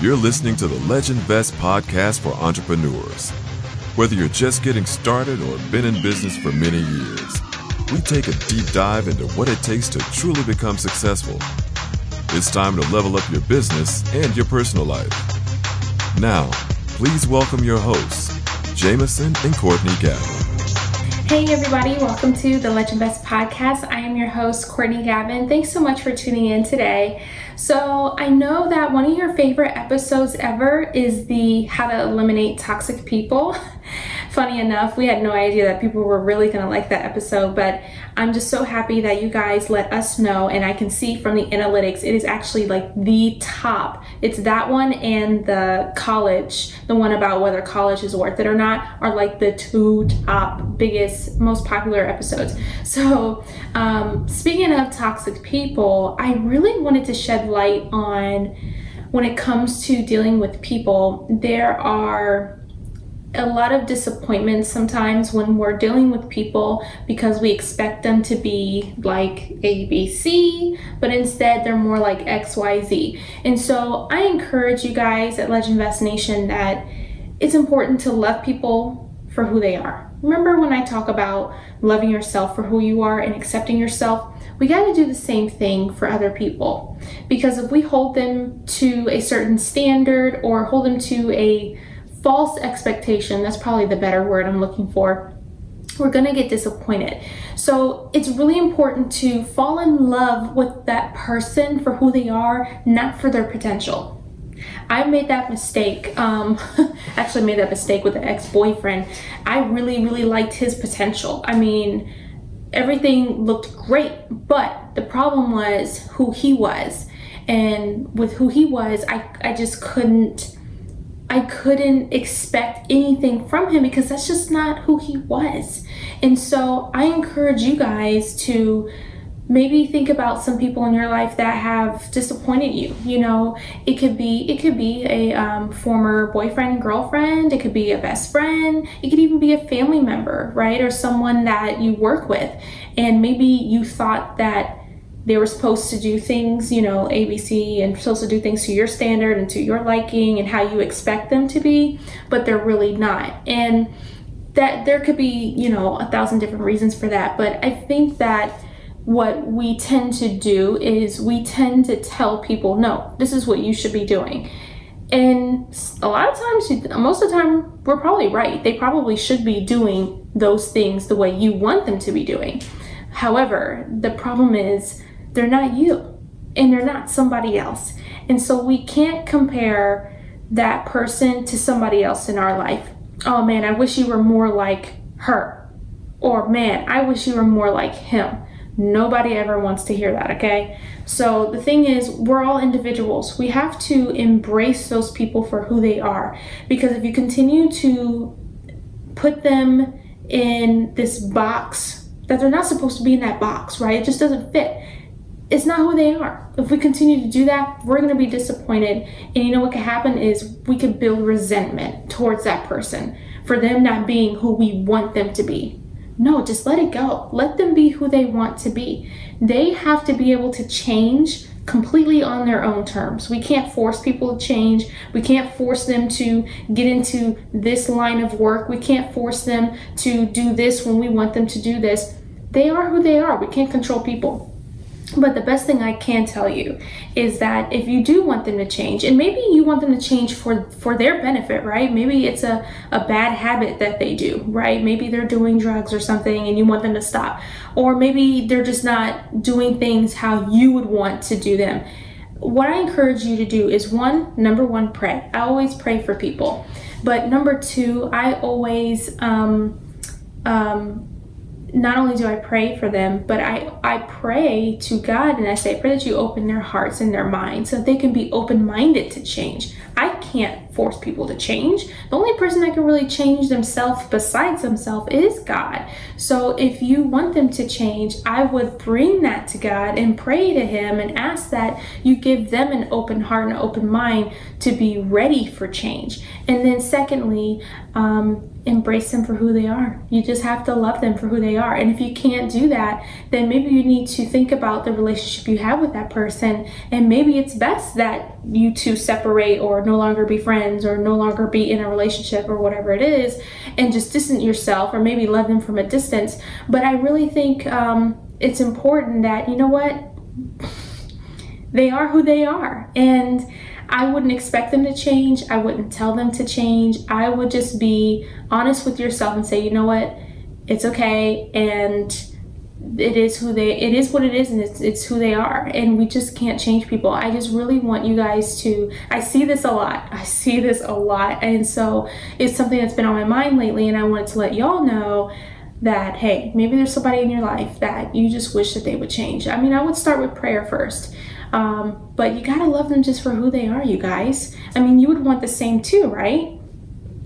You're listening to the Legend Best podcast for entrepreneurs. Whether you're just getting started or been in business for many years, we take a deep dive into what it takes to truly become successful. It's time to level up your business and your personal life. Now, please welcome your hosts, Jameson and Courtney Gavin. Hey, everybody, welcome to the Legend Best podcast. I am your host, Courtney Gavin. Thanks so much for tuning in today. So, I know that one of your favorite episodes ever is the How to Eliminate Toxic People. funny enough, we had no idea that people were really going to like that episode, but I'm just so happy that you guys let us know. And I can see from the analytics, it is actually like the top. It's that one and the college, the one about whether college is worth it or not, are like the two top biggest, most popular episodes. So, um, speaking of toxic people, I really wanted to shed light on when it comes to dealing with people, there are a lot of disappointment sometimes when we're dealing with people because we expect them to be like ABC, but instead they're more like XYZ. And so I encourage you guys at Legend Vest Nation that it's important to love people for who they are. Remember when I talk about loving yourself for who you are and accepting yourself? We got to do the same thing for other people. Because if we hold them to a certain standard or hold them to a false expectation, that's probably the better word I'm looking for, we're going to get disappointed. So it's really important to fall in love with that person for who they are, not for their potential. I made that mistake. Um, actually, made that mistake with an ex boyfriend. I really, really liked his potential. I mean, everything looked great, but the problem was who he was. And with who he was, I, I just couldn't I couldn't expect anything from him because that's just not who he was. And so I encourage you guys to maybe think about some people in your life that have disappointed you you know? It could be it could be a um, former boyfriend girlfriend. It could be a best friend. It could even be a family member right? Or someone that you work with. And maybe you thought that they were supposed to do things, you know, ABC, and supposed to do things to your standard and to your liking and how you expect them to be, but they're really not. And that there could be, you know, a thousand different reasons for that. But I think that what we tend to do is we tend to tell people, no, this is what you should be doing. And a lot of times, most of the time, we're probably right. They probably should be doing those things the way you want them to be doing. However, the problem is they're not you and they're not somebody else. And so we can't compare that person to somebody else in our life. Oh man, I wish you were more like her. Or man, I wish you were more like him. Nobody ever wants to hear that, okay? So the thing is, we're all individuals. We have to embrace those people for who they are. Because if you continue to put them in this box that they're not supposed to be in that box, right? It just doesn't fit it's not who they are. If we continue to do that, we're going to be disappointed. And you know what could happen is we could build resentment towards that person for them not being who we want them to be. No, just let it go. Let them be who they want to be. They have to be able to change completely on their own terms. We can't force people to change. We can't force them to get into this line of work. We can't force them to do this when we want them to do this. They are who they are. We can't control people. But the best thing I can tell you is that if you do want them to change, and maybe you want them to change for for their benefit, right? Maybe it's a, a bad habit that they do, right? Maybe they're doing drugs or something and you want them to stop. Or maybe they're just not doing things how you would want to do them. What I encourage you to do is one, number one, pray. I always pray for people. But number two, I always um, um, not only do I pray for them, but I, I pray to God and I say, I pray that you open their hearts and their minds so they can be open minded to change. I can't force people to change. The only person that can really change themselves besides themselves is God. So if you want them to change, I would bring that to God and pray to Him and ask that you give them an open heart and open mind to be ready for change. And then, secondly, um, embrace them for who they are. You just have to love them for who they are. And if you can't do that, then maybe you need to think about the relationship you have with that person. And maybe it's best that you two separate or no longer be friends or no longer be in a relationship or whatever it is and just distance yourself or maybe love them from a distance. But I really think um, it's important that, you know what? they are who they are. And I wouldn't expect them to change. I wouldn't tell them to change. I would just be honest with yourself and say, you know what? It's okay. And it is who they it is what it is and it's, it's who they are and we just can't change people i just really want you guys to i see this a lot i see this a lot and so it's something that's been on my mind lately and i wanted to let y'all know that hey maybe there's somebody in your life that you just wish that they would change i mean i would start with prayer first um, but you gotta love them just for who they are, you guys. I mean, you would want the same too, right?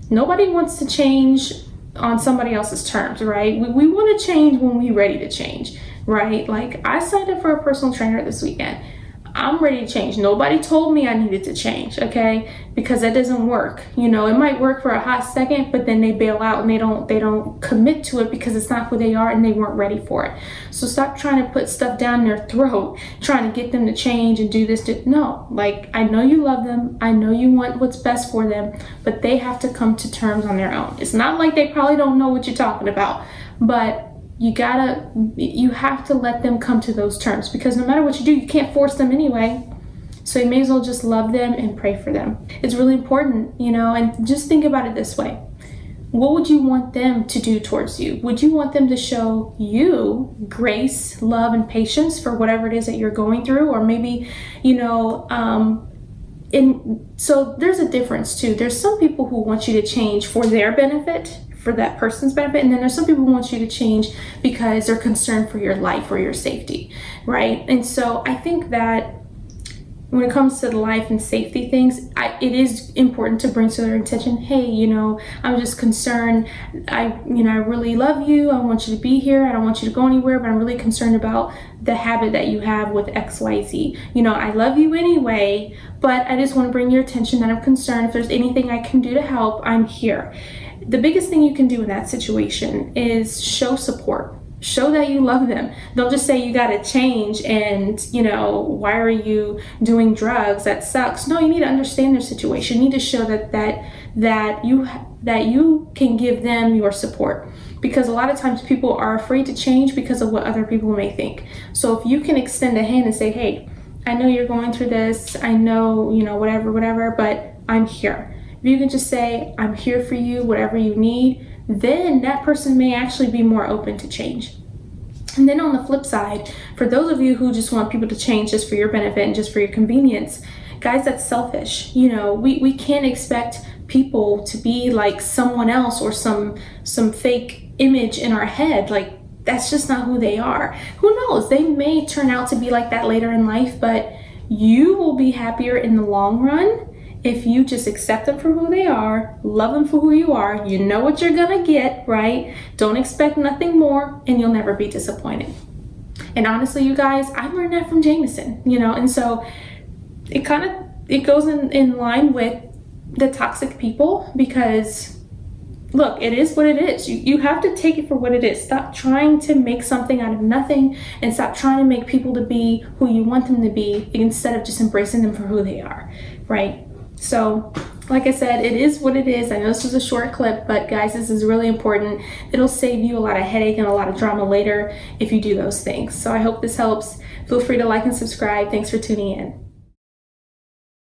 Nobody wants to change on somebody else's terms, right? We, we want to change when we're ready to change, right? Like, I signed up for a personal trainer this weekend. I'm ready to change. Nobody told me I needed to change, okay? Because that doesn't work. You know, it might work for a hot second, but then they bail out and they don't they don't commit to it because it's not who they are and they weren't ready for it. So stop trying to put stuff down their throat, trying to get them to change and do this. Do, no, like I know you love them. I know you want what's best for them, but they have to come to terms on their own. It's not like they probably don't know what you're talking about, but you gotta you have to let them come to those terms because no matter what you do you can't force them anyway. So you may as well just love them and pray for them. It's really important you know and just think about it this way. What would you want them to do towards you? Would you want them to show you grace love and patience for whatever it is that you're going through? Or maybe you know um, in so there's a difference too. There's some people who want you to change for their benefit for that person's benefit. And then there's some people who want you to change because they're concerned for your life or your safety, right? And so I think that when it comes to the life and safety things, I, it is important to bring to their attention, hey, you know, I'm just concerned. I, you know, I really love you. I want you to be here. I don't want you to go anywhere, but I'm really concerned about the habit that you have with XYZ. You know, I love you anyway, but I just want to bring your attention that I'm concerned. If there's anything I can do to help, I'm here the biggest thing you can do in that situation is show support show that you love them. Don't just say you got to change and you know why are you doing drugs that sucks? No you need to understand their situation. You need to show that that that you that you can give them your support. Because a lot of times people are afraid to change because of what other people may think. So if you can extend a hand and say hey i know you're going through this. I know you know whatever whatever but i'm here. If you can just say, I'm here for you, whatever you need, then that person may actually be more open to change. And then on the flip side, for those of you who just want people to change just for your benefit and just for your convenience, guys, that's selfish. You know, we, we can't expect people to be like someone else or some some fake image in our head. Like that's just not who they are. Who knows? They may turn out to be like that later in life, but you will be happier in the long run if you just accept them for who they are, love them for who you are, you know what you're gonna get, right? Don't expect nothing more, and you'll never be disappointed. And honestly, you guys, I learned that from Jameson, you know, and so it kind of it goes in, in line with the toxic people because look, it is what it is. You, you have to take it for what it is. Stop trying to make something out of nothing and stop trying to make people to be who you want them to be instead of just embracing them for who they are, right? So, like I said, it is what it is. I know this was a short clip, but guys, this is really important. It'll save you a lot of headache and a lot of drama later if you do those things. So, I hope this helps. Feel free to like and subscribe. Thanks for tuning in.